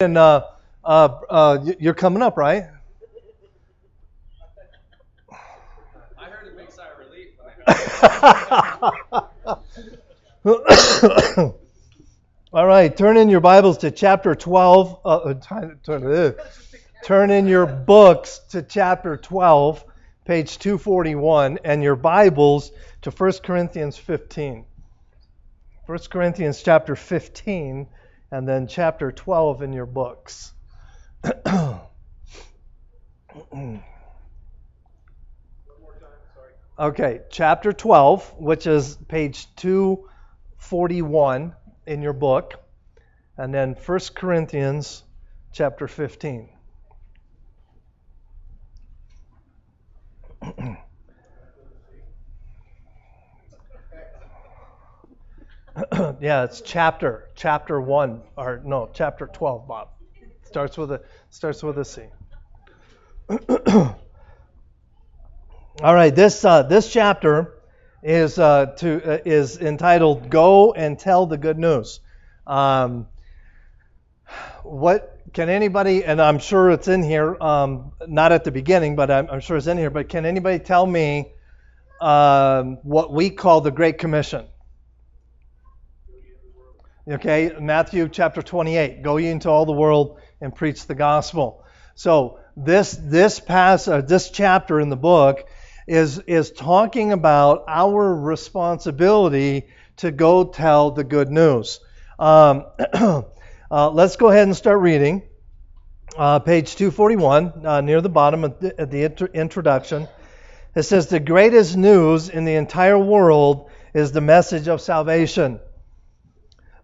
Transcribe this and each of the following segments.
And uh, uh, uh, you're coming up, right? I heard a big sigh of relief. When I All right, turn in your Bibles to chapter 12. Uh, uh, turn, turn, uh, turn in your books to chapter 12, page 241, and your Bibles to 1 Corinthians 15. 1 Corinthians chapter 15, and then chapter 12 in your books. Okay, chapter 12, which is page 241 in your book, and then 1 Corinthians chapter 15. yeah, it's chapter chapter 1 or no, chapter 12, Bob. Starts with a starts with a C. All right, this uh, this chapter is uh, to uh, is entitled "Go and Tell the Good News." Um, what can anybody? And I'm sure it's in here, um, not at the beginning, but I'm, I'm, sure it's in here. But can anybody tell me um, what we call the Great Commission? Okay, Matthew chapter 28. Go ye into all the world and preach the gospel. So this this pass uh, this chapter in the book is, is talking about our responsibility to go tell the good news. Um, uh, let's go ahead and start reading. Uh, page 241, uh, near the bottom of the, of the introduction. It says, The greatest news in the entire world is the message of salvation.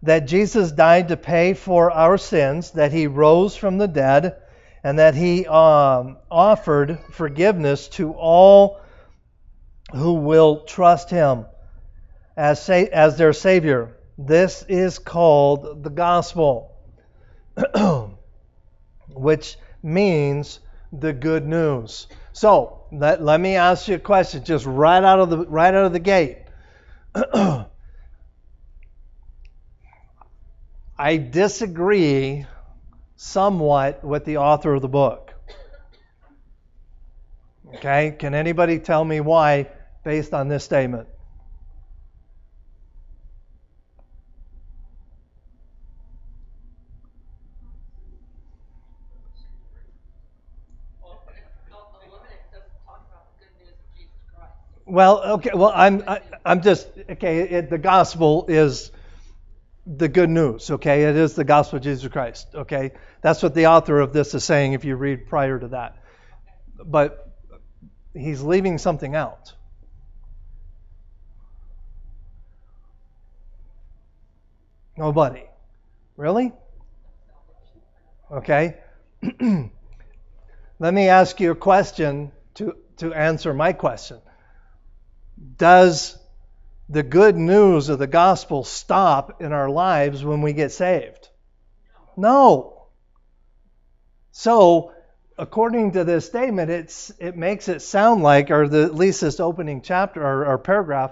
That Jesus died to pay for our sins, that he rose from the dead, and that he um, offered forgiveness to all who will trust him as, sa- as their Savior. This is called the gospel, which means the good news. So let, let me ask you a question, just right out of the right out of the gate. I disagree somewhat with the author of the book. Okay, can anybody tell me why based on this statement? Well, okay. Well, I'm I, am i am just okay. It, the gospel is the good news. Okay, it is the gospel of Jesus Christ. Okay, that's what the author of this is saying. If you read prior to that, but he's leaving something out. Nobody. Really? Okay. Let me ask you a question to, to answer my question. Does the good news of the gospel stop in our lives when we get saved? No. So, according to this statement, it's, it makes it sound like, or the, at least this opening chapter or, or paragraph,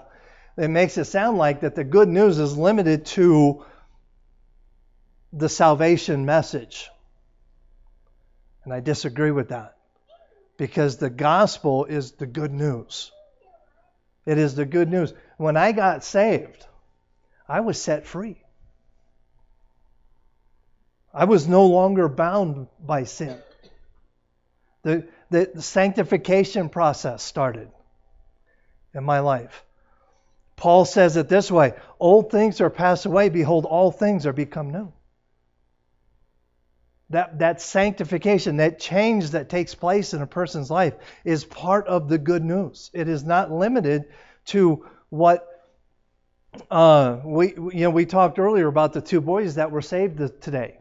it makes it sound like that the good news is limited to the salvation message. And I disagree with that because the gospel is the good news. It is the good news. When I got saved, I was set free. I was no longer bound by sin. The, the, the sanctification process started in my life. Paul says it this way Old things are passed away, behold, all things are become new that, that sanctification, that change that takes place in a person's life is part of the good news. It is not limited to what uh, we you know we talked earlier about the two boys that were saved today.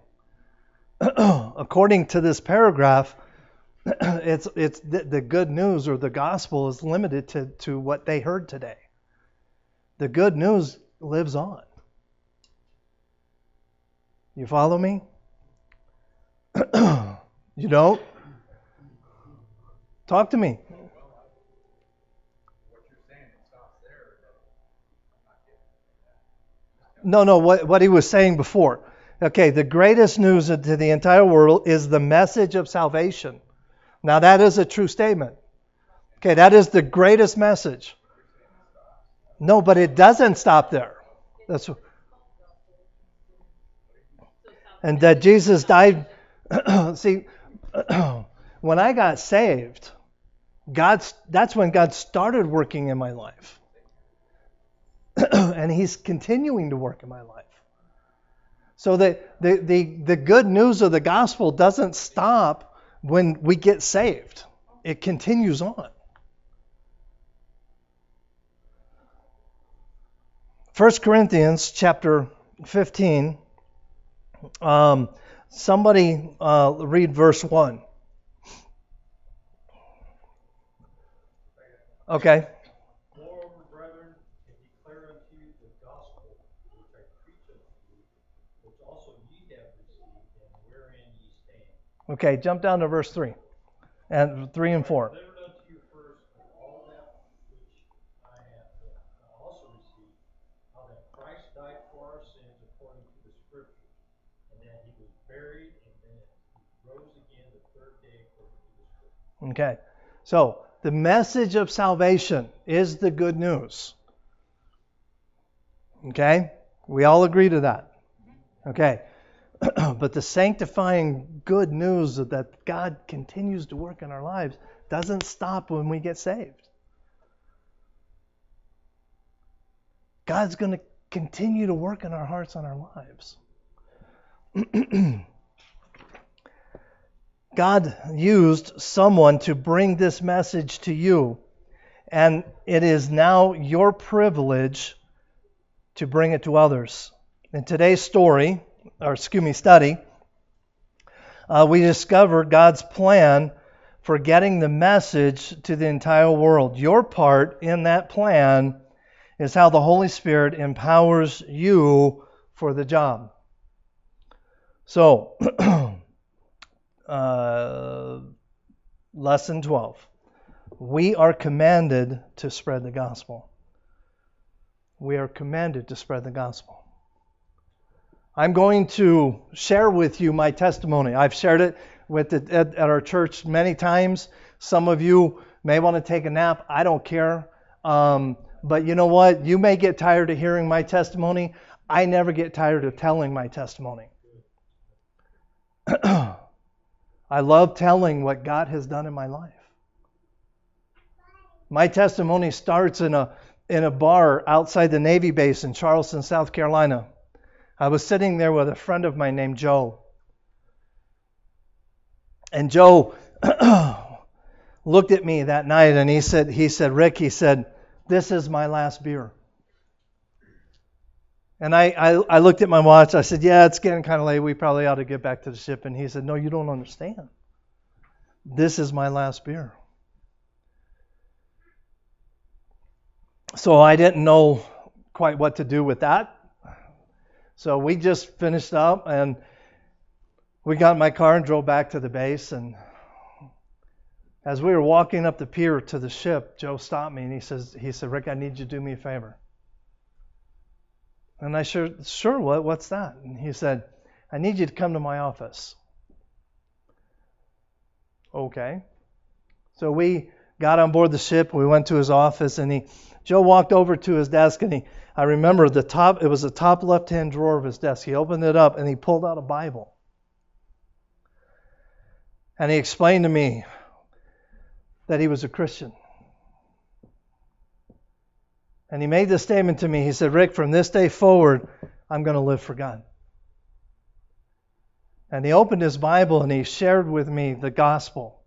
According to this paragraph, it's it's the, the good news or the gospel is limited to to what they heard today. The good news lives on. You follow me? you don't? Talk to me. No, no, what, what he was saying before. Okay, the greatest news to the entire world is the message of salvation. Now, that is a true statement. Okay, that is the greatest message. No, but it doesn't stop there. That's and that Jesus died. See, when I got saved, God's that's when God started working in my life. and he's continuing to work in my life. So the, the, the, the good news of the gospel doesn't stop when we get saved. It continues on. 1 Corinthians chapter 15. Um, somebody uh, read verse 1. Okay. Moreover, brethren, I declare unto you the gospel which I preach unto you, which also ye have received, and wherein ye stand. Okay, jump down to verse 3. And 3 and 4. Delivered unto you first of all that which I have also received, how that Christ died for our sins according to the Scriptures, and that he was buried, and that he rose again the third day according to the Scriptures. Okay. So, the message of salvation is the good news. Okay? We all agree to that. Okay. but the sanctifying good news that God continues to work in our lives doesn't stop when we get saved. God's going to continue to work in our hearts and our lives. God used someone to bring this message to you, and it is now your privilege to bring it to others. In today's story, or excuse me, study, uh, we discovered God's plan for getting the message to the entire world. Your part in that plan is how the Holy Spirit empowers you for the job. So, uh, lesson 12. We are commanded to spread the gospel. We are commanded to spread the gospel. I'm going to share with you my testimony. I've shared it with the, at, at, our church many times. Some of you may want to take a nap. I don't care. Um, but you know what? You may get tired of hearing my testimony. I never get tired of telling my testimony. I love telling what God has done in my life. My testimony starts in a in a bar outside the Navy base in Charleston, South Carolina. I was sitting there with a friend of mine named Joe. And Joe looked at me that night and he said, he said, Rick, he said, this is my last beer. And I, I, I looked at my watch. I said, yeah, it's getting kind of late. We probably ought to get back to the ship. And he said, no, you don't understand. This is my last beer. So I didn't know quite what to do with that. So we just finished up and we got in my car and drove back to the base. And as we were walking up the pier to the ship, Joe stopped me and he says, he said, Rick, I need you to do me a favor. And I said, sure, what, what's that? And he said, I need you to come to my office. Okay. So we got on board the ship. We went to his office, and he Joe walked over to his desk, and he I remember the top. It was the top left-hand drawer of his desk. He opened it up, and he pulled out a Bible, and he explained to me that he was a Christian. And he made this statement to me. He said, Rick, from this day forward, I'm going to live for God. And he opened his Bible and he shared with me the gospel.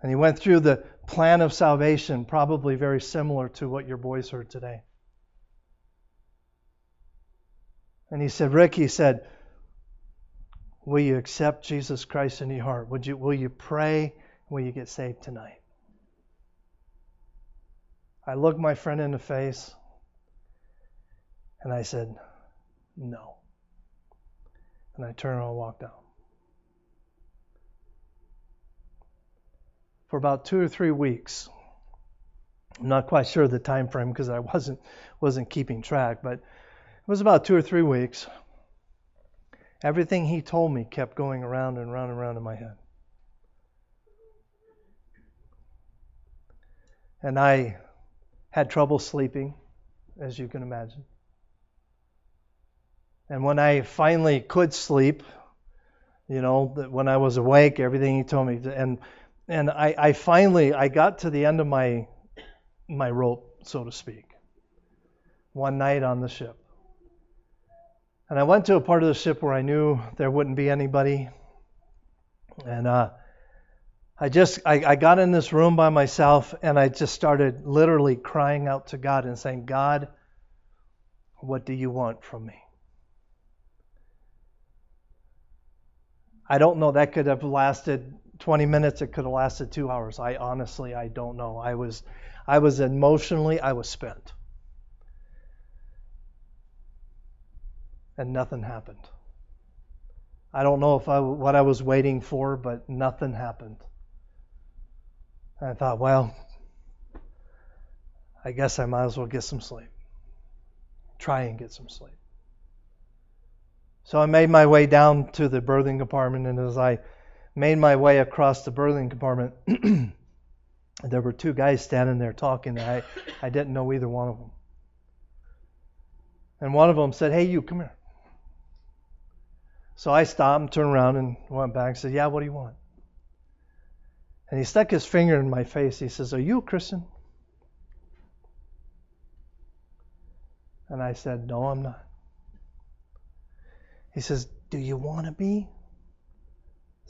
And he went through the plan of salvation, probably very similar to what your boys heard today. And he said, Rick, he said, Will you accept Jesus Christ in your heart? Would you, will you pray? Will you get saved tonight? I looked my friend in the face and I said, No. And I turned and walked out. For about two or three weeks, I'm not quite sure the time frame because I wasn't wasn't keeping track, but it was about two or three weeks. Everything he told me kept going around and around and around in my head. And I had trouble sleeping, as you can imagine. And when I finally could sleep, you know, when I was awake, everything he told me, and and I, I finally I got to the end of my my rope, so to speak, one night on the ship. And I went to a part of the ship where I knew there wouldn't be anybody. And uh, I just I, I got in this room by myself and I just started literally crying out to God and saying, God, what do you want from me? I don't know. That could have lasted 20 minutes. It could have lasted two hours. I honestly, I don't know. I was, I was emotionally, I was spent. And nothing happened. I don't know if I, what I was waiting for, but nothing happened. And I thought, well, I guess I might as well get some sleep. Try and get some sleep. So I made my way down to the berthing compartment, and as I made my way across the berthing compartment, there were two guys standing there talking. I, I didn't know either one of them. And one of them said, Hey, you, come here. So I stopped and turned around and went back and said, Yeah, what do you want? And he stuck his finger in my face. He says, Are you a Christian? And I said, No, I'm not. He says, Do you want to be?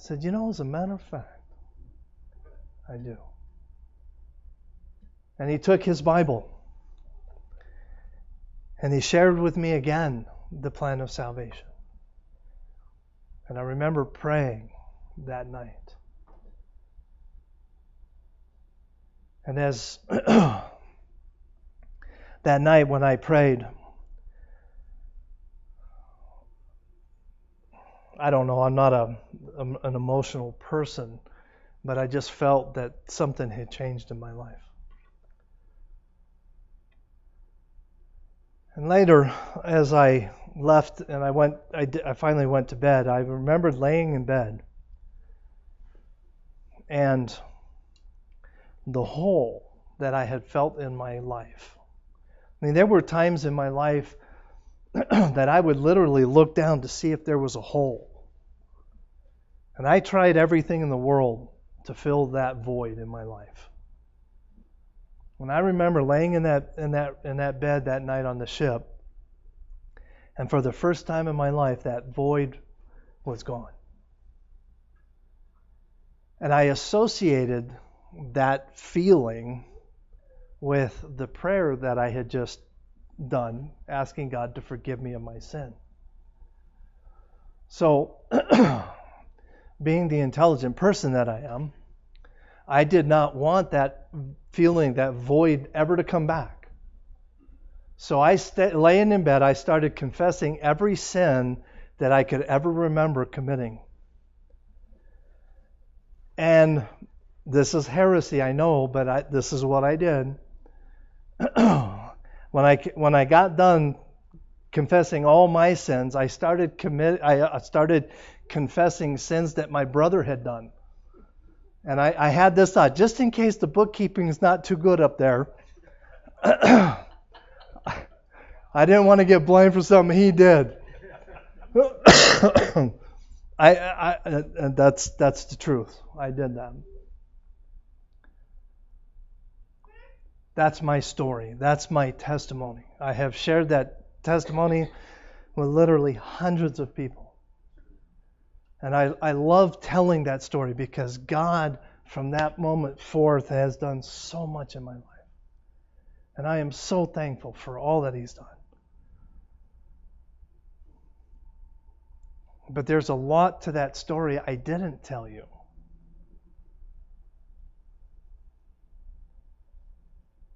Said, You know, as a matter of fact, I do. And he took his Bible and he shared with me again the plan of salvation. And I remember praying that night. And as that night when I prayed, I don't know, I'm not a, an emotional person, but I just felt that something had changed in my life. And later, as I left and I went, I, I finally went to bed, I remembered laying in bed and the hole that I had felt in my life. I mean, there were times in my life that I would literally look down to see if there was a hole. And I tried everything in the world to fill that void in my life. When I remember laying in that in that in that bed that night on the ship, and for the first time in my life that void was gone. And I associated that feeling with the prayer that I had just done, asking God to forgive me of my sin. So being the intelligent person that I am, I did not want that feeling, that void, ever to come back. So I, st- laying in bed, I started confessing every sin that I could ever remember committing. And this is heresy, I know, but I, this is what I did. when I when I got done confessing all my sins, I started commit I started confessing sins that my brother had done. And I, I had this thought, just in case the bookkeeping is not too good up there, I didn't want to get blamed for something he did. I, I, and that's that's the truth. I did that. That's my story. That's my testimony. I have shared that testimony with literally hundreds of people. And I, I love telling that story because God, from that moment forth, has done so much in my life. And I am so thankful for all that He's done. But there's a lot to that story I didn't tell you.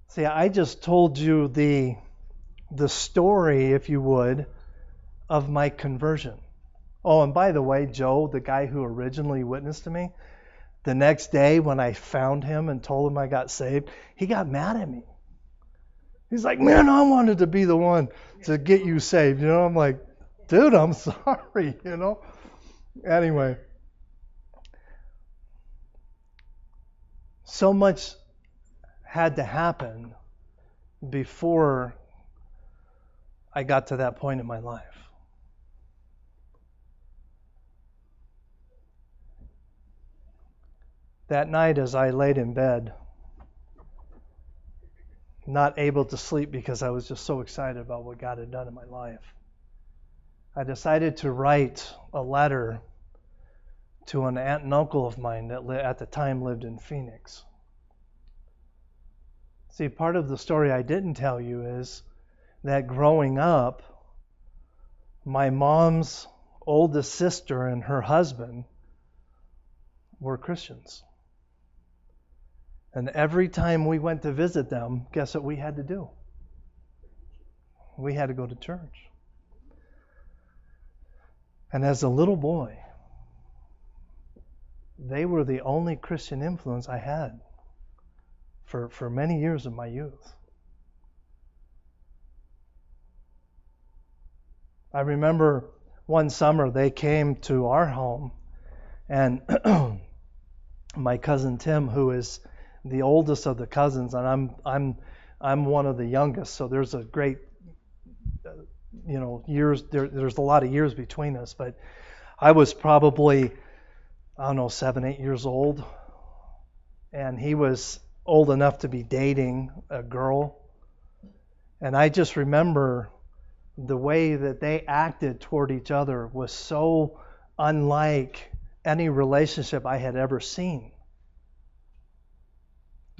See, I just told you the, the story, if you would, of my conversion. Oh, and by the way, Joe, the guy who originally witnessed to me, the next day when I found him and told him I got saved, he got mad at me. He's like, man, I wanted to be the one to get you saved. You know, I'm like, dude, I'm sorry, you know. Anyway, so much had to happen before I got to that point in my life. That night, as I laid in bed, not able to sleep because I was just so excited about what God had done in my life, I decided to write a letter to an aunt and uncle of mine that at the time lived in Phoenix. See, part of the story I didn't tell you is that growing up, my mom's oldest sister and her husband were Christians. And every time we went to visit them, guess what we had to do? We had to go to church. And as a little boy, they were the only Christian influence I had for, for many years of my youth. I remember one summer they came to our home, and my cousin Tim, who is the oldest of the cousins, and I'm I'm I'm one of the youngest, so there's a great uh, you know years there, there's a lot of years between us, but I was probably I don't know seven eight years old, and he was old enough to be dating a girl, and I just remember the way that they acted toward each other was so unlike any relationship I had ever seen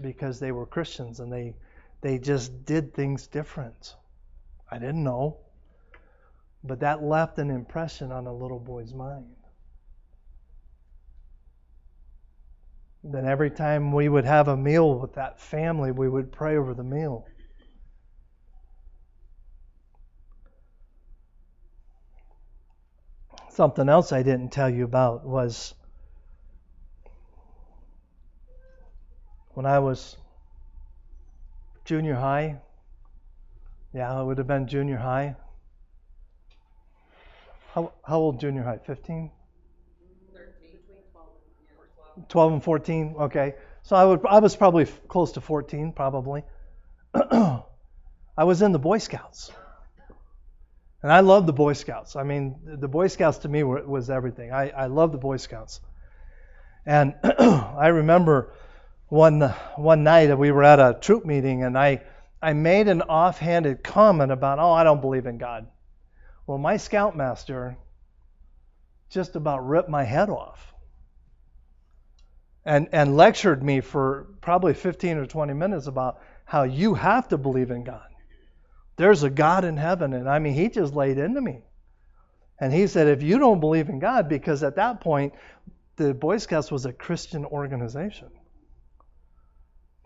because they were Christians and they they just did things different. I didn't know. But that left an impression on a little boy's mind. Then every time we would have a meal with that family, we would pray over the meal. Something else I didn't tell you about was when I was junior high. Yeah, it would have been junior high. How, how old junior high? 15? 12 and 14. Okay. So I would I was probably close to 14 probably. I was in the Boy Scouts. And I love the Boy Scouts. I mean, the Boy Scouts to me were, was everything. I, I love the Boy Scouts. And I remember one one night we were at a troop meeting and I I made an offhanded comment about, "Oh, I don't believe in God." Well, my scoutmaster just about ripped my head off. And and lectured me for probably 15 or 20 minutes about how you have to believe in God. There's a God in heaven. And I mean, he just laid into me. And he said, if you don't believe in God, because at that point, the Boy Scouts was a Christian organization.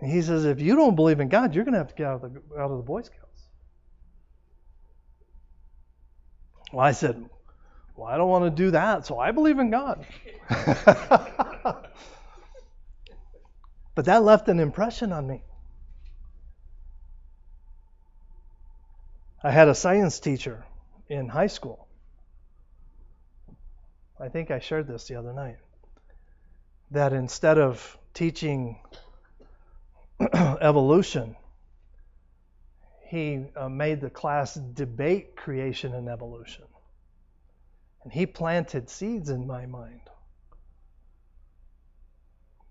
And he says, if you don't believe in God, you're going to have to get out of the, out of the Boy Scouts. Well, I said, well, I don't want to do that, so I believe in God. but that left an impression on me. I had a science teacher in high school. I think I shared this the other night. That instead of teaching evolution, he uh, made the class debate creation and evolution. And he planted seeds in my mind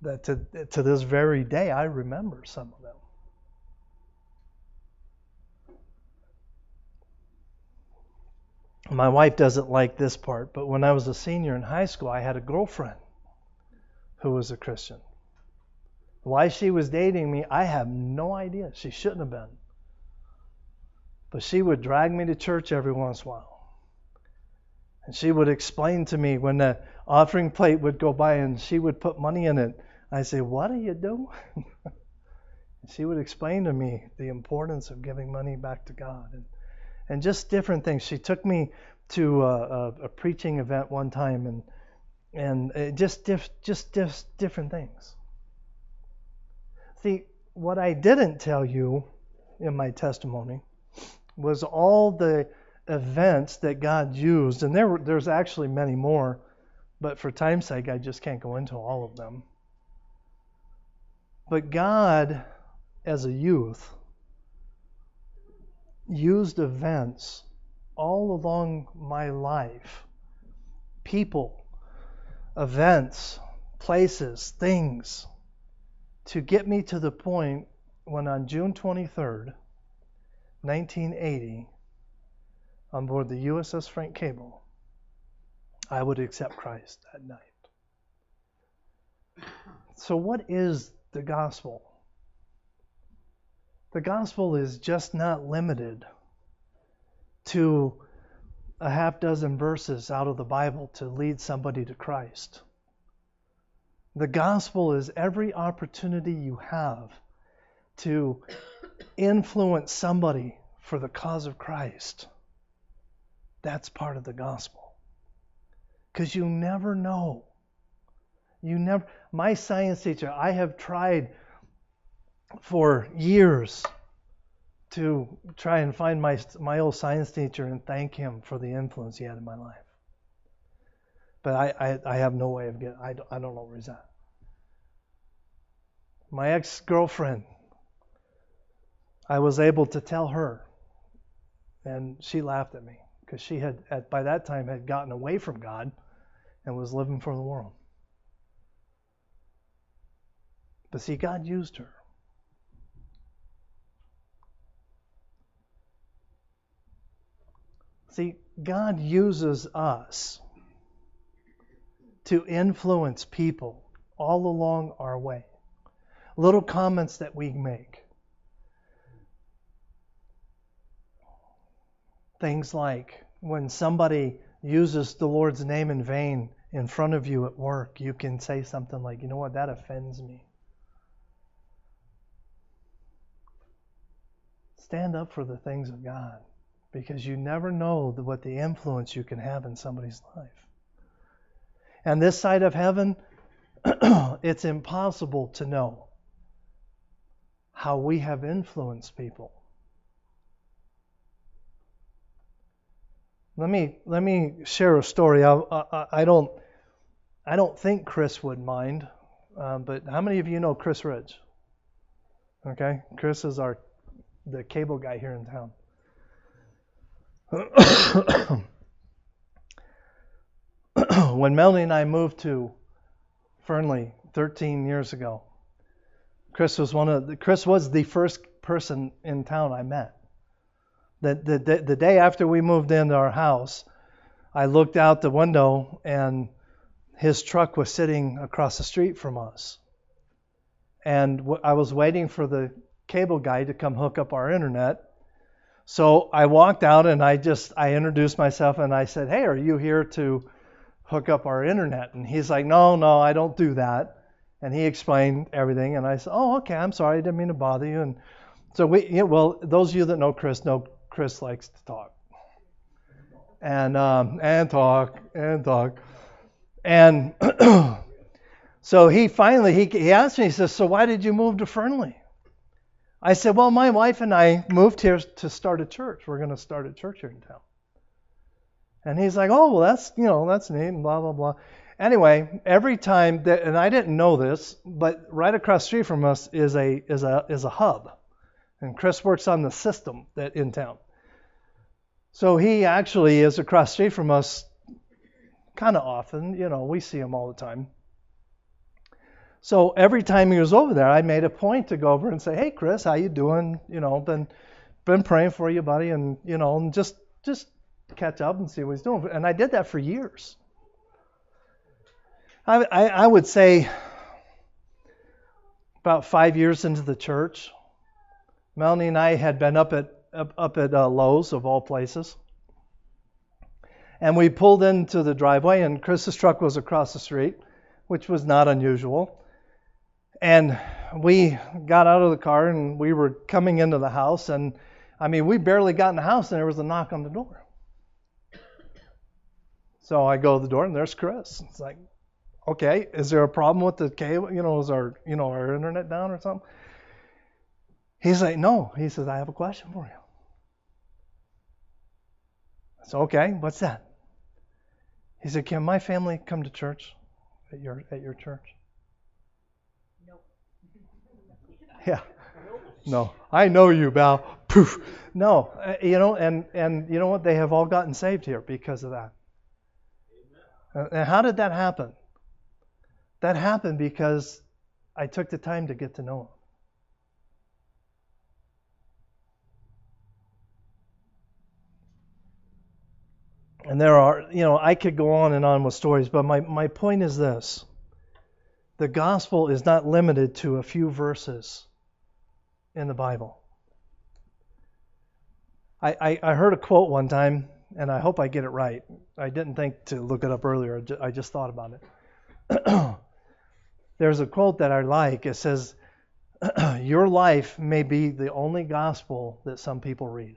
that to, to this very day I remember some of them. My wife doesn't like this part, but when I was a senior in high school, I had a girlfriend who was a Christian. Why she was dating me, I have no idea. She shouldn't have been. But she would drag me to church every once in a while. And she would explain to me when the offering plate would go by and she would put money in it. I'd say, What are you doing? And she would explain to me the importance of giving money back to God. And and just different things. She took me to a, a, a preaching event one time, and and just diff, just diff, different things. See, what I didn't tell you in my testimony was all the events that God used, and there were, there's actually many more, but for time's sake, I just can't go into all of them. But God, as a youth, used events all along my life people, events, places, things to get me to the point when on June 23rd, 1980, on board the USS Frank Cable, I would accept Christ that night. So, what is the gospel? The gospel is just not limited to a half dozen verses out of the Bible to lead somebody to Christ. The gospel is every opportunity you have to influence somebody for the cause of Christ. That's part of the gospel. Because you never know. You never. My science teacher, I have tried for years to try and find my my old science teacher and thank him for the influence he had in my life. But I, I, I have no way of getting. I don't, I don't know where he's at. My ex girlfriend, I was able to tell her, and she laughed at me because she had at, by that time had gotten away from God and was living for the world. But see, God used her. See, God uses us to influence people all along our way. Little comments that we make. Things like when somebody uses the Lord's name in vain in front of you at work, you can say something like, you know what, that offends me. Stand up for the things of God because you never know what the influence you can have in somebody's life. And this side of heaven, it's impossible to know how we have influenced people. Let me let me share a story. I, I, I don't I don't think Chris would mind, um, but how many of you know Chris Ridge? Okay, Chris is our the cable guy here in town. when Melanie and I moved to Fernley 13 years ago, Chris was one of the, Chris was the first person in town I met. The, the, the, the day after we moved into our house, I looked out the window and his truck was sitting across the street from us. And I was waiting for the cable guy to come hook up our internet. So I walked out and I just I introduced myself and I said, "Hey, are you here to hook up our internet?" And he's like, "No, no, I don't do that." And he explained everything and I said, "Oh, okay, I'm sorry, I didn't mean to bother you." And so we yeah, well, those of you that know Chris know Chris likes to talk. And um, and talk and talk. And so he finally he, he asked me, he says, "So why did you move to Fernley?" I said, Well, my wife and I moved here to start a church. We're going to start a church here in town. And he's like, Oh, well, that's, you know, that's neat, and blah, blah, blah. Anyway, every time that, and I didn't know this, but right across street from us is a, is a, is a hub. And Chris works on the system that in town. So he actually is across street from us kind of often. You know, we see him all the time. So every time he was over there, I made a point to go over and say, "Hey, Chris, how you doing? You know, been been praying for you, buddy, and you know, and just just catch up and see what he's doing." And I did that for years. I I, I would say about five years into the church, Melanie and I had been up at up, up at uh, Lowe's of all places, and we pulled into the driveway, and Chris's truck was across the street, which was not unusual. And we got out of the car and we were coming into the house. And I mean, we barely got in the house and there was a knock on the door. So I go to the door and there's Chris. It's like, okay, is there a problem with the cable? You know, is our you know our internet down or something? He's like, no. He says, I have a question for you. said, okay, what's that? He said, can my family come to church at your at your church? Nope. Yeah. No, I know you, Val. Poof. No, uh, you know, and and you know what? They have all gotten saved here because of that. Uh, And how did that happen? That happened because I took the time to get to know him. And there are, you know, I could go on and on with stories, but my, my point is this the gospel is not limited to a few verses in the Bible. I, I, I heard a quote one time, and I hope I get it right. I didn't think to look it up earlier, I just thought about it. There's a quote that I like. It says, Your life may be the only gospel that some people read.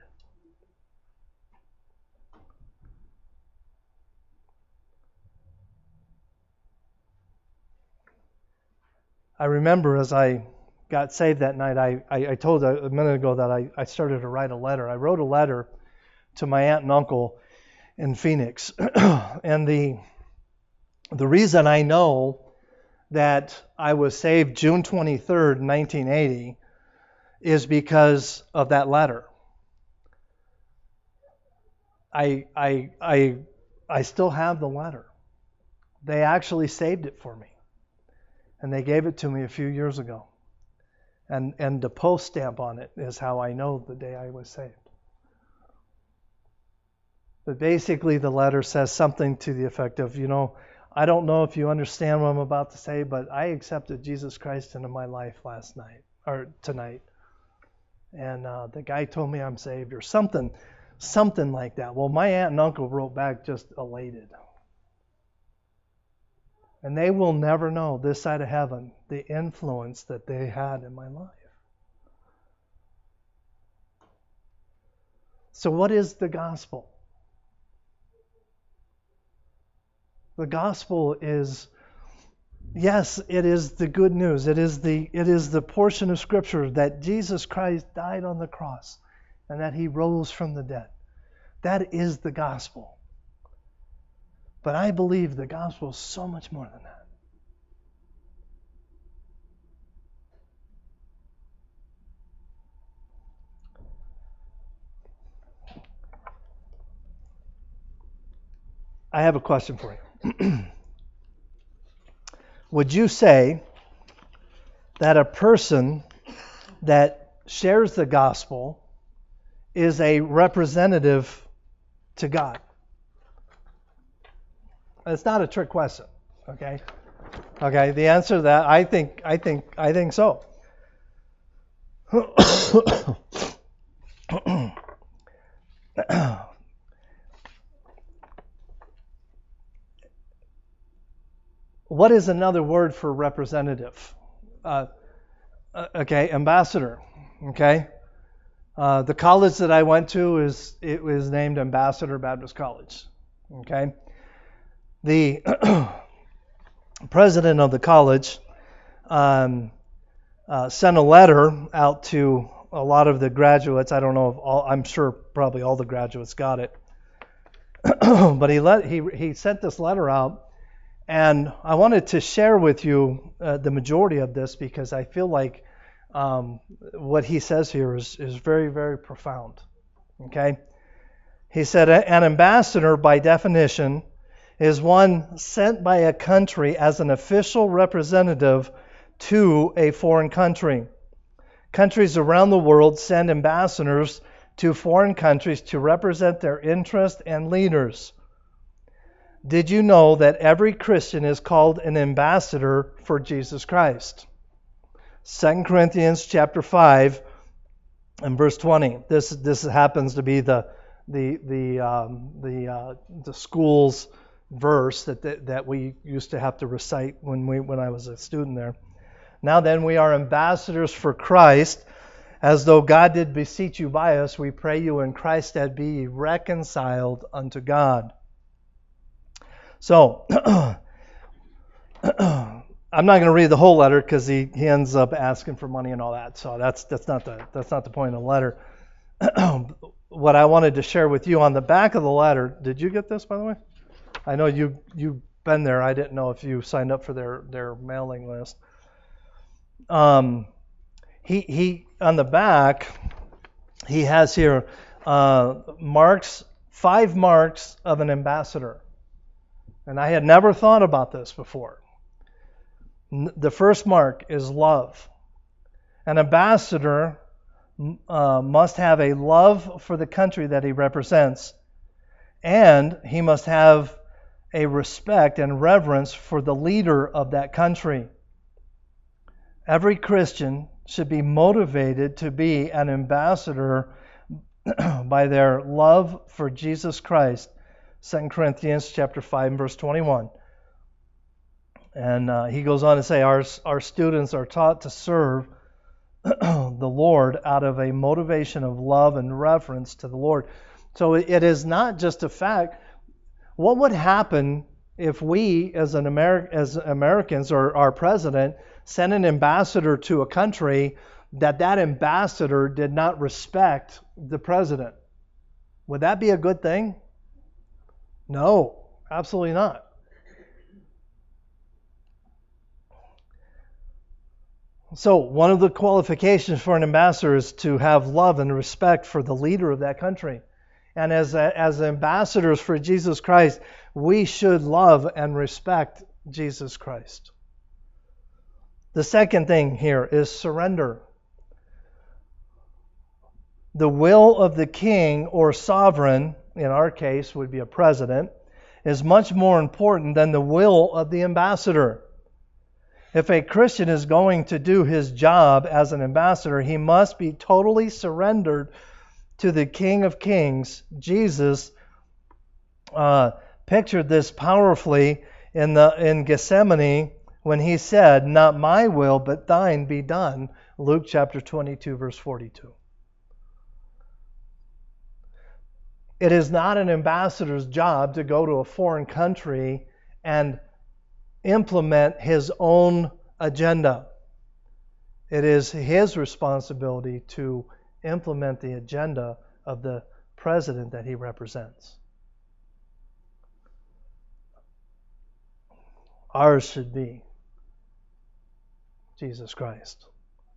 I remember as I got saved that night, I, I, I told a, a minute ago that I, I started to write a letter. I wrote a letter to my aunt and uncle in Phoenix. and the, the reason I know that I was saved June 23rd, 1980, is because of that letter. I, I, I, I still have the letter. They actually saved it for me. And they gave it to me a few years ago. And, and the post stamp on it is how I know the day I was saved. But basically, the letter says something to the effect of, you know, I don't know if you understand what I'm about to say, but I accepted Jesus Christ into my life last night or tonight, and uh, the guy told me I'm saved or something, something like that. Well, my aunt and uncle wrote back just elated, and they will never know this side of heaven the influence that they had in my life. So, what is the gospel? The gospel is yes, it is the good news. It is the it is the portion of scripture that Jesus Christ died on the cross and that he rose from the dead. That is the gospel. But I believe the gospel is so much more than that. I have a question for you. Would you say that a person that shares the gospel is a representative to God? It's not a trick question, okay? Okay, the answer to that I think I think I think so. what is another word for representative? Uh, uh, okay, ambassador. Okay, uh, the college that I went to is it was named Ambassador Baptist College. Okay, the president of the college um, uh, sent a letter out to a lot of the graduates. I don't know if all. I'm sure probably all the graduates got it, but he let he he sent this letter out and I wanted to share with you uh, the majority of this because I feel like um, what he says here is, is very, very profound. Okay? He said, An ambassador, by definition, is one sent by a country as an official representative to a foreign country. Countries around the world send ambassadors to foreign countries to represent their interests and leaders. Did you know that every Christian is called an ambassador for Jesus Christ? 2 Corinthians chapter 5 and verse 20. This this happens to be the the the um, the uh, the school's verse that, that that we used to have to recite when we when I was a student there. Now then, we are ambassadors for Christ, as though God did beseech you by us. We pray you in Christ that be reconciled unto God. So, I'm not going to read the whole letter because he, he ends up asking for money and all that. So that's that's not the that's not the point of the letter. what I wanted to share with you on the back of the letter. Did you get this, by the way? I know you you've been there. I didn't know if you signed up for their their mailing list. Um, he he on the back he has here uh, marks five marks of an ambassador, and I had never thought about this before. The first mark is love. An ambassador uh, must have a love for the country that he represents, and he must have a respect and reverence for the leader of that country. Every Christian should be motivated to be an ambassador by their love for Jesus Christ. 2 Corinthians chapter 5 and verse 21. And uh, he goes on to say, our, our students are taught to serve the Lord out of a motivation of love and reverence to the Lord. So it is not just a fact. What would happen if we, as an Ameri- as Americans or our president, sent an ambassador to a country that that ambassador did not respect the president? Would that be a good thing? No, absolutely not. So, one of the qualifications for an ambassador is to have love and respect for the leader of that country. And as, as ambassadors for Jesus Christ, we should love and respect Jesus Christ. The second thing here is surrender. The will of the king or sovereign, in our case would be a president, is much more important than the will of the ambassador. If a Christian is going to do his job as an ambassador, he must be totally surrendered to the King of Kings. Jesus uh, pictured this powerfully in the in Gethsemane when he said, "Not my will, but thine be done." Luke chapter 22 verse 42. It is not an ambassador's job to go to a foreign country and implement his own agenda. It is his responsibility to implement the agenda of the president that he represents. Ours should be Jesus Christ.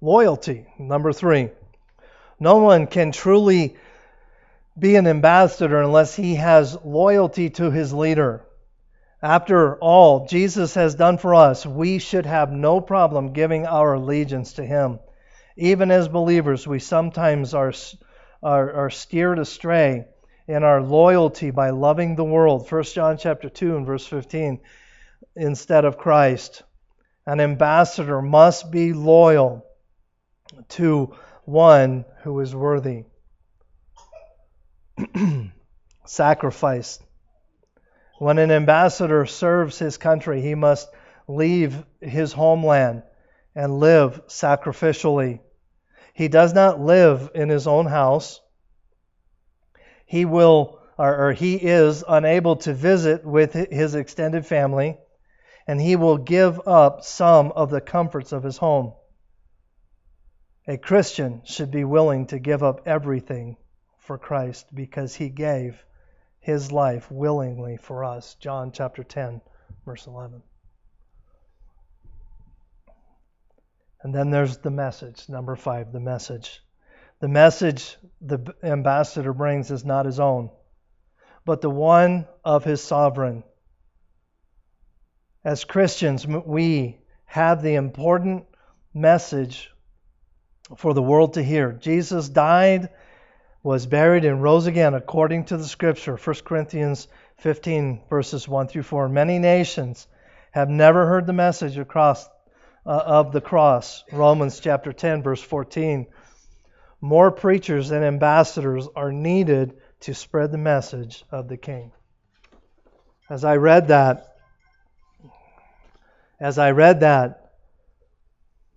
Loyalty, number three. No one can truly be an ambassador unless he has loyalty to his leader. After all Jesus has done for us, we should have no problem giving our allegiance to him. Even as believers, we sometimes are, are, are steered astray in our loyalty by loving the world. 1 John chapter 2 and verse 15 instead of Christ. An ambassador must be loyal to one who is worthy. Sacrifice. When an ambassador serves his country, he must leave his homeland and live sacrificially. He does not live in his own house. He will or, or, he is unable to visit with his extended family, and he will give up some of the comforts of his home. A Christian should be willing to give up everything for Christ because he gave his life willingly for us. John chapter 10, verse 11. And then there's the message, number five, the message. The message the ambassador brings is not his own, but the one of his sovereign. As Christians, we have the important message for the world to hear. Jesus died, was buried, and rose again according to the scripture. 1 Corinthians 15, verses 1 through 4. Many nations have never heard the message across uh, of the cross. Romans chapter 10, verse 14. More preachers and ambassadors are needed to spread the message of the King. As I read that, as I read that,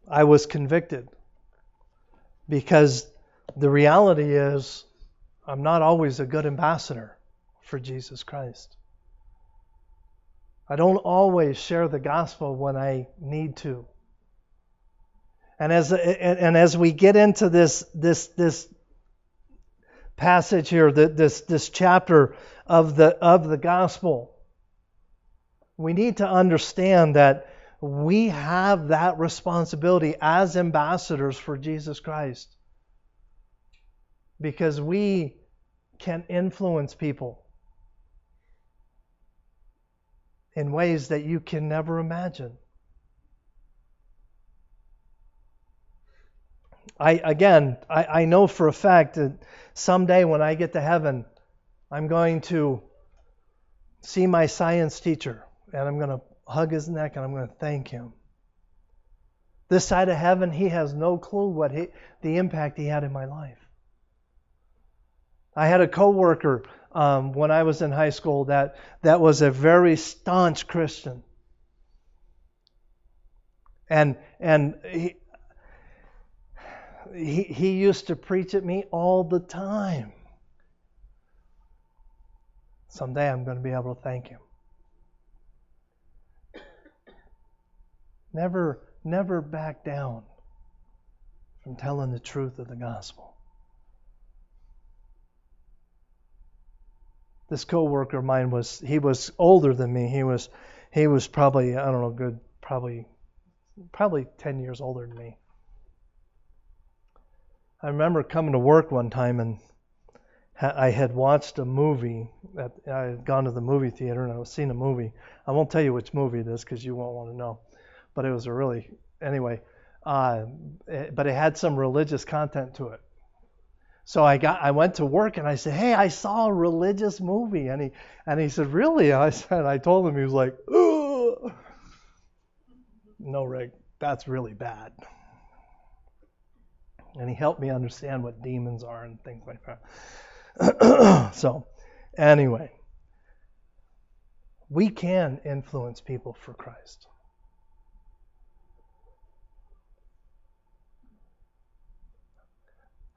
I was convicted because the reality is I'm not always a good ambassador for Jesus Christ. I don't always share the gospel when I need to. And as and as we get into this this this passage here, this this chapter of the of the gospel, we need to understand that we have that responsibility as ambassadors for Jesus Christ. Because we can influence people in ways that you can never imagine. I again, I, I know for a fact that someday when I get to heaven, I'm going to see my science teacher and I'm going to hug his neck and I'm going to thank him. This side of heaven, he has no clue what he, the impact he had in my life. I had a coworker um, when I was in high school that that was a very staunch Christian, and and he, he he used to preach at me all the time. Someday I'm going to be able to thank him. Never, never back down from telling the truth of the gospel. This coworker of mine was he was older than me. He was he was probably I don't know good probably probably 10 years older than me. I remember coming to work one time and I had watched a movie. That I had gone to the movie theater and I was seeing a movie. I won't tell you which movie it is because you won't want to know but it was a really anyway. Uh, it, but it had some religious content to it. So I got I went to work and I said, "Hey, I saw a religious movie." And he and he said, "Really?" And I said, I told him he was like, Ugh. "No, Rick, that's really bad." And he helped me understand what demons are and things like that. so, anyway, we can influence people for Christ.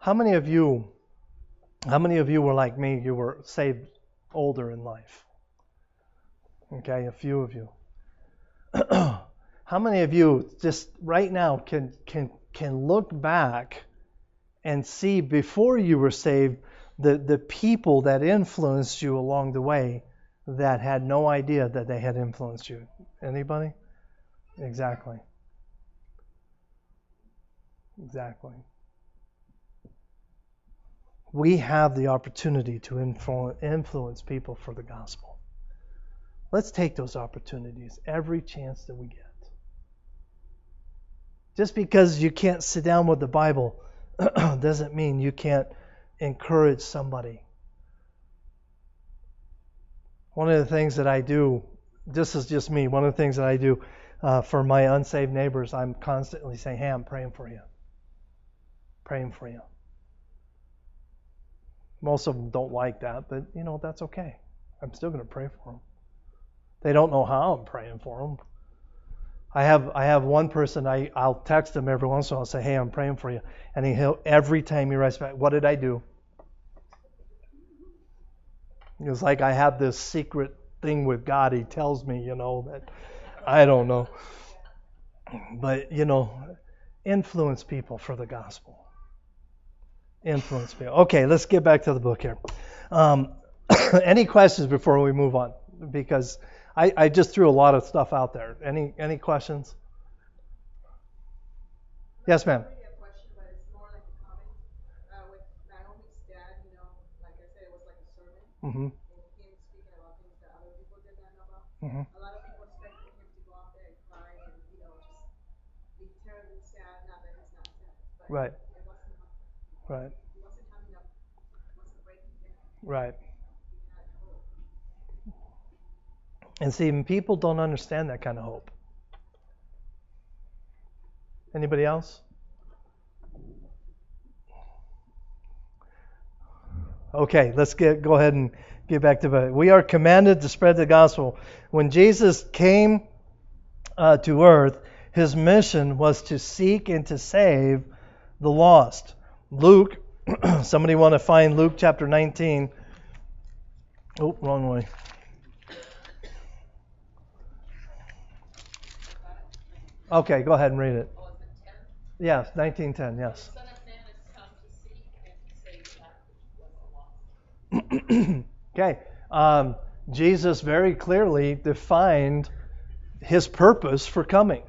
How many of you, how many of you were like me? You were saved older in life. Okay, a few of you. how many of you just right now can can can look back and see before you were saved the, the people that influenced you along the way that had no idea that they had influenced you? Anybody? Exactly. Exactly we have the opportunity to influence people for the gospel. Let's take those opportunities every chance that we get. Just because you can't sit down with the Bible doesn't mean you can't encourage somebody. One of the things that I do, this is just me, one of the things that I do uh, for my unsaved neighbors, I'm constantly saying, Hey, I'm praying for you. Praying for you. Most of them don't like that, but you know, that's okay. I'm still going to pray for them. They don't know how I'm praying for them. I have I have one person I I'll text him every once in a while. I'll say, "Hey, I'm praying for you," and he he'll every time he writes back, "What did I do?" It's like I have this secret thing with God. He tells me, you know, that I don't know, but you know, influence people for the gospel influence me. Okay, let's get back to the book here. Um, any questions before we move on? Because I, I, just threw a lot of stuff out there. Any any questions? Yes, ma'am. Mm-hmm. Mm-hmm. A lot of people expected him to go out there and cry and, you know, just be terribly sad, not that he's not sad. But right. Right. Right. And see, people don't understand that kind of hope. Anybody else? Okay, let's get go ahead and get back to it. We are commanded to spread the gospel. When Jesus came uh, to earth, his mission was to seek and to save the lost. Luke, somebody want to find Luke chapter 19. Oh, wrong way. Okay, go ahead and read it. Yes, 1910, yes. okay. Um, Jesus very clearly defined his purpose for coming.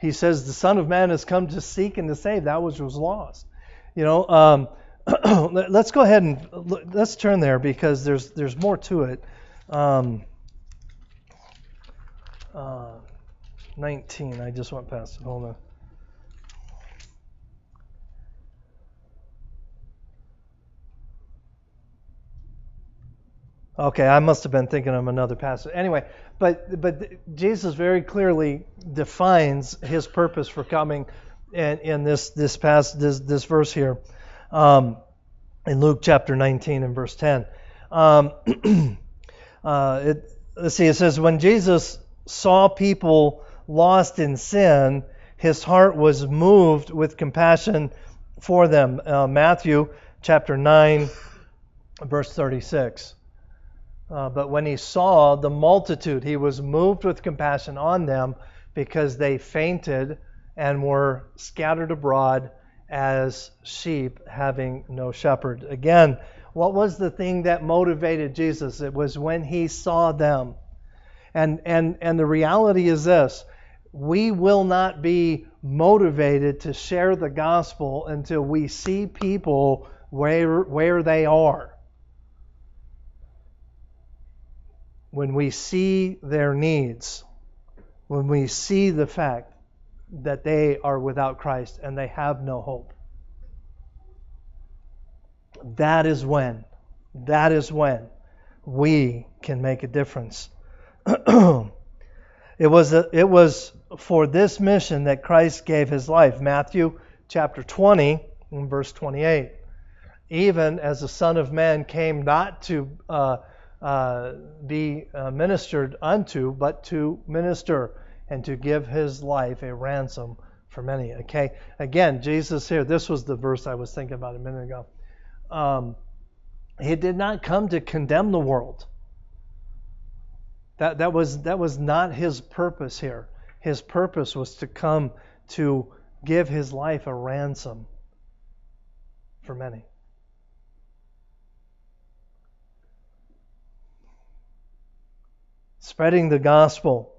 He says, The Son of Man has come to seek and to save that which was lost. You know, um, let's go ahead and let's turn there because there's there's more to it. Um, uh, 19. I just went past it. Hold on. Okay, I must have been thinking of another passage. Anyway, but but Jesus very clearly defines his purpose for coming in, in this this past this this verse here, um, in Luke chapter 19 and verse 10. Um, uh, it, let's see. It says when Jesus saw people lost in sin, his heart was moved with compassion for them. Uh, Matthew chapter 9, verse 36. Uh, but when he saw the multitude, he was moved with compassion on them because they fainted and were scattered abroad as sheep having no shepherd. Again, what was the thing that motivated Jesus? It was when he saw them. And, and, and the reality is this we will not be motivated to share the gospel until we see people where, where they are. when we see their needs, when we see the fact that they are without Christ and they have no hope. That is when, that is when we can make a difference. it was a, it was for this mission that Christ gave his life. Matthew chapter 20 and verse 28. Even as the Son of Man came not to uh, uh, be uh, ministered unto, but to minister and to give his life a ransom for many. Okay, again, Jesus here, this was the verse I was thinking about a minute ago. Um, he did not come to condemn the world. That, that, was, that was not his purpose here. His purpose was to come to give his life a ransom for many. Spreading the gospel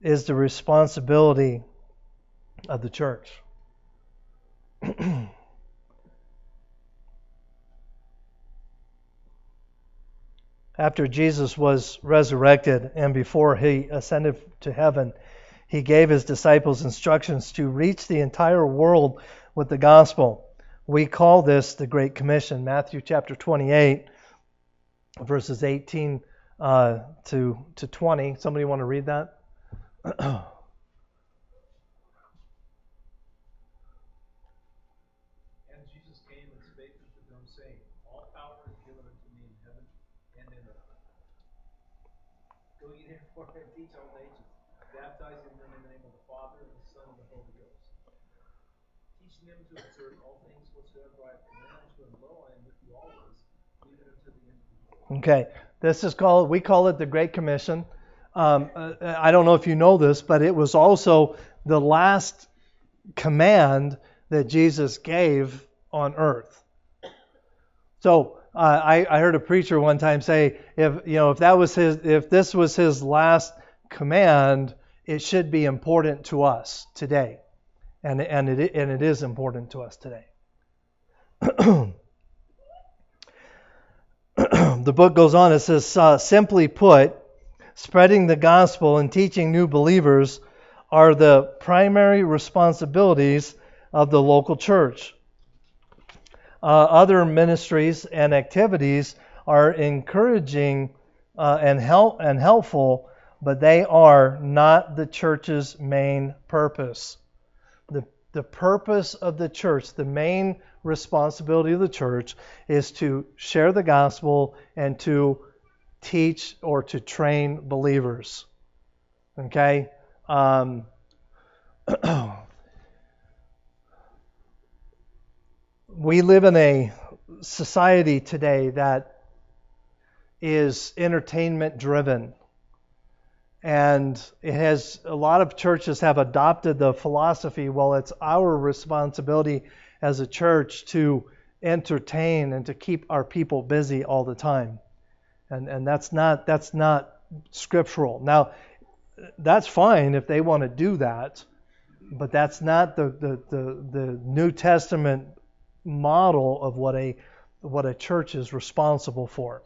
is the responsibility of the church. After Jesus was resurrected and before he ascended to heaven, he gave his disciples instructions to reach the entire world with the gospel. We call this the Great Commission. Matthew chapter 28, verses 18 uh, to, to 20. Somebody want to read that? Them, saying, All power is given unto me in heaven and in earth. Go ye therefore and teach all nations, baptizing them in the name of the Father, and the Son, and the Holy Ghost. Teaching them to observe all things whatsoever I have commanded you, and lo, I am with you always, even unto the end of the world. Okay, this is called, we call it the Great Commission. Um, uh, I don't know if you know this, but it was also the last command that Jesus gave on earth. So uh, I, I heard a preacher one time say, if you know, if that was his, if this was his last command, it should be important to us today, and and it and it is important to us today. the book goes on. It says, uh, simply put, spreading the gospel and teaching new believers are the primary responsibilities of the local church. Uh, other ministries and activities are encouraging uh, and, help, and helpful, but they are not the church's main purpose. The, the purpose of the church, the main responsibility of the church is to share the gospel and to teach or to train believers. Okay? Um, we live in a society today that is entertainment driven. And it has a lot of churches have adopted the philosophy well, it's our responsibility as a church to entertain and to keep our people busy all the time. And and that's not that's not scriptural. Now that's fine if they want to do that, but that's not the, the, the, the New Testament model of what a what a church is responsible for.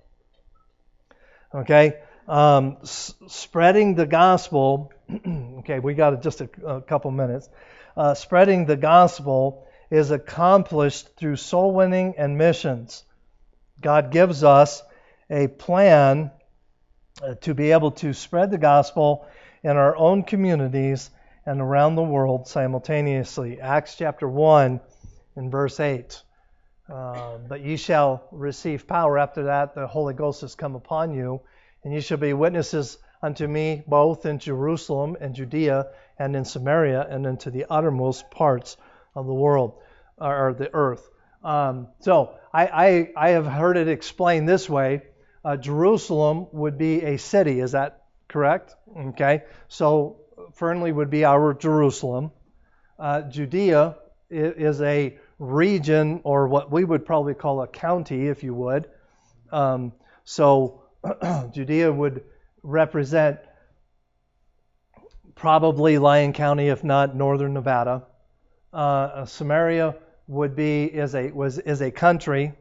Okay, um, s- spreading the gospel. okay, we got just a, a couple minutes. Uh, spreading the gospel is accomplished through soul winning and missions. God gives us a plan uh, to be able to spread the gospel in our own communities and around the world simultaneously. Acts chapter 1 and verse 8. Uh, but ye shall receive power after that the Holy Ghost has come upon you, and ye shall be witnesses unto me both in Jerusalem and Judea and in Samaria and into the uttermost parts of the world or the earth. Um, so I, I, I have heard it explained this way uh, Jerusalem would be a city. Is that correct? Okay. So Fernley would be our Jerusalem. Uh, Judea is a region, or what we would probably call a county, if you would. Um, so Judea would represent probably Lyon County, if not northern Nevada. Uh, Samaria would be is a was is a country,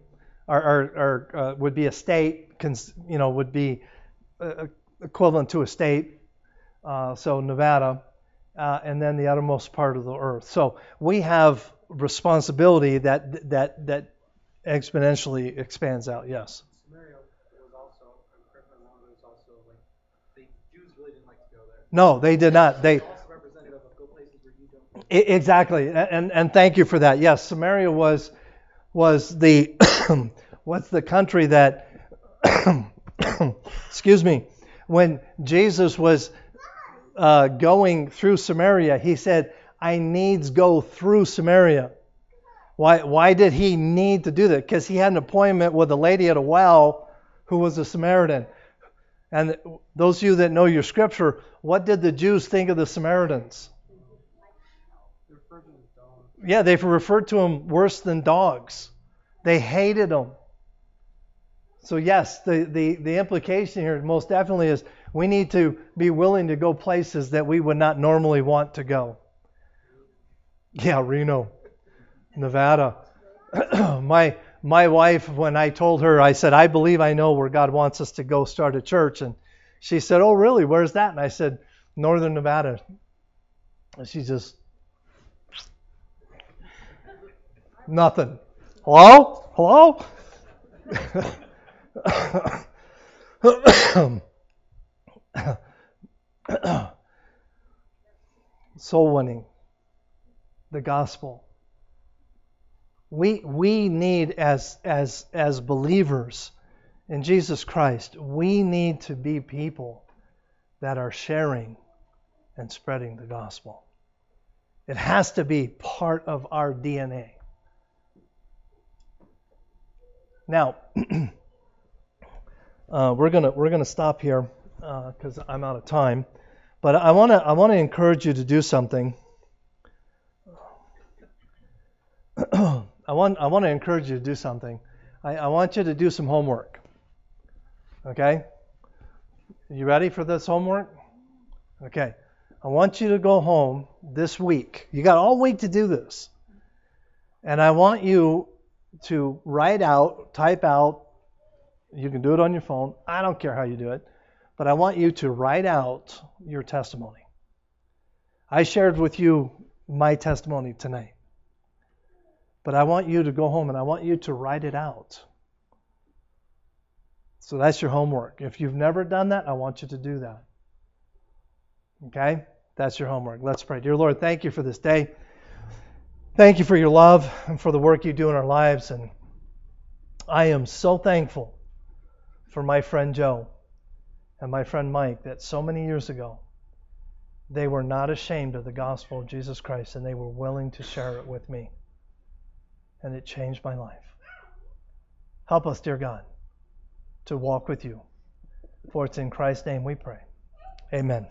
or, or, or uh, would be a state. You know, would be uh, equivalent to a state. Uh, so Nevada, uh, and then the uttermost part of the earth. So we have responsibility that that that exponentially expands out. Yes. Samaria was also, I'm correct me if I'm wrong, it was also like, the Jews really didn't like to go there. No, they did not. They also representative of places where you don't. Exactly, and and thank you for that. Yes, Samaria was was the what's the country that excuse me when Jesus was uh, going through Samaria, he said, "I needs go through Samaria." Why why did he need to do that? Because he had an appointment with a lady at a well who was a Samaritan. And those of you that know your scripture, what did the Jews think of the Samaritans? They referred to them as dogs. Yeah, they've referred to them worse than dogs. They hated them. So yes, the, the, the implication here most definitely is we need to be willing to go places that we would not normally want to go. Yeah, Reno, Nevada. my my wife, when I told her, I said, I believe I know where God wants us to go start a church. And she said, Oh, really? Where's that? And I said, Northern Nevada. And she just Nothing. Hello? Hello? Soul winning. The gospel. We we need as as as believers in Jesus Christ, we need to be people that are sharing and spreading the gospel. It has to be part of our DNA. Now, uh, we're gonna we're gonna stop here because I'm out of time. But I wanna I wanna encourage you to do something. I want I want to encourage you to do something. I, I want you to do some homework. Okay? You ready for this homework? Okay. I want you to go home this week. You got all week to do this. And I want you to write out, type out, you can do it on your phone. I don't care how you do it. But I want you to write out your testimony. I shared with you my testimony tonight. But I want you to go home and I want you to write it out. So that's your homework. If you've never done that, I want you to do that. Okay? That's your homework. Let's pray. Dear Lord, thank you for this day. Thank you for your love and for the work you do in our lives. And I am so thankful for my friend Joe and my friend Mike that so many years ago they were not ashamed of the gospel of Jesus Christ and they were willing to share it with me. And it changed my life. Help us, dear God, to walk with you. For it's in Christ's name we pray. Amen.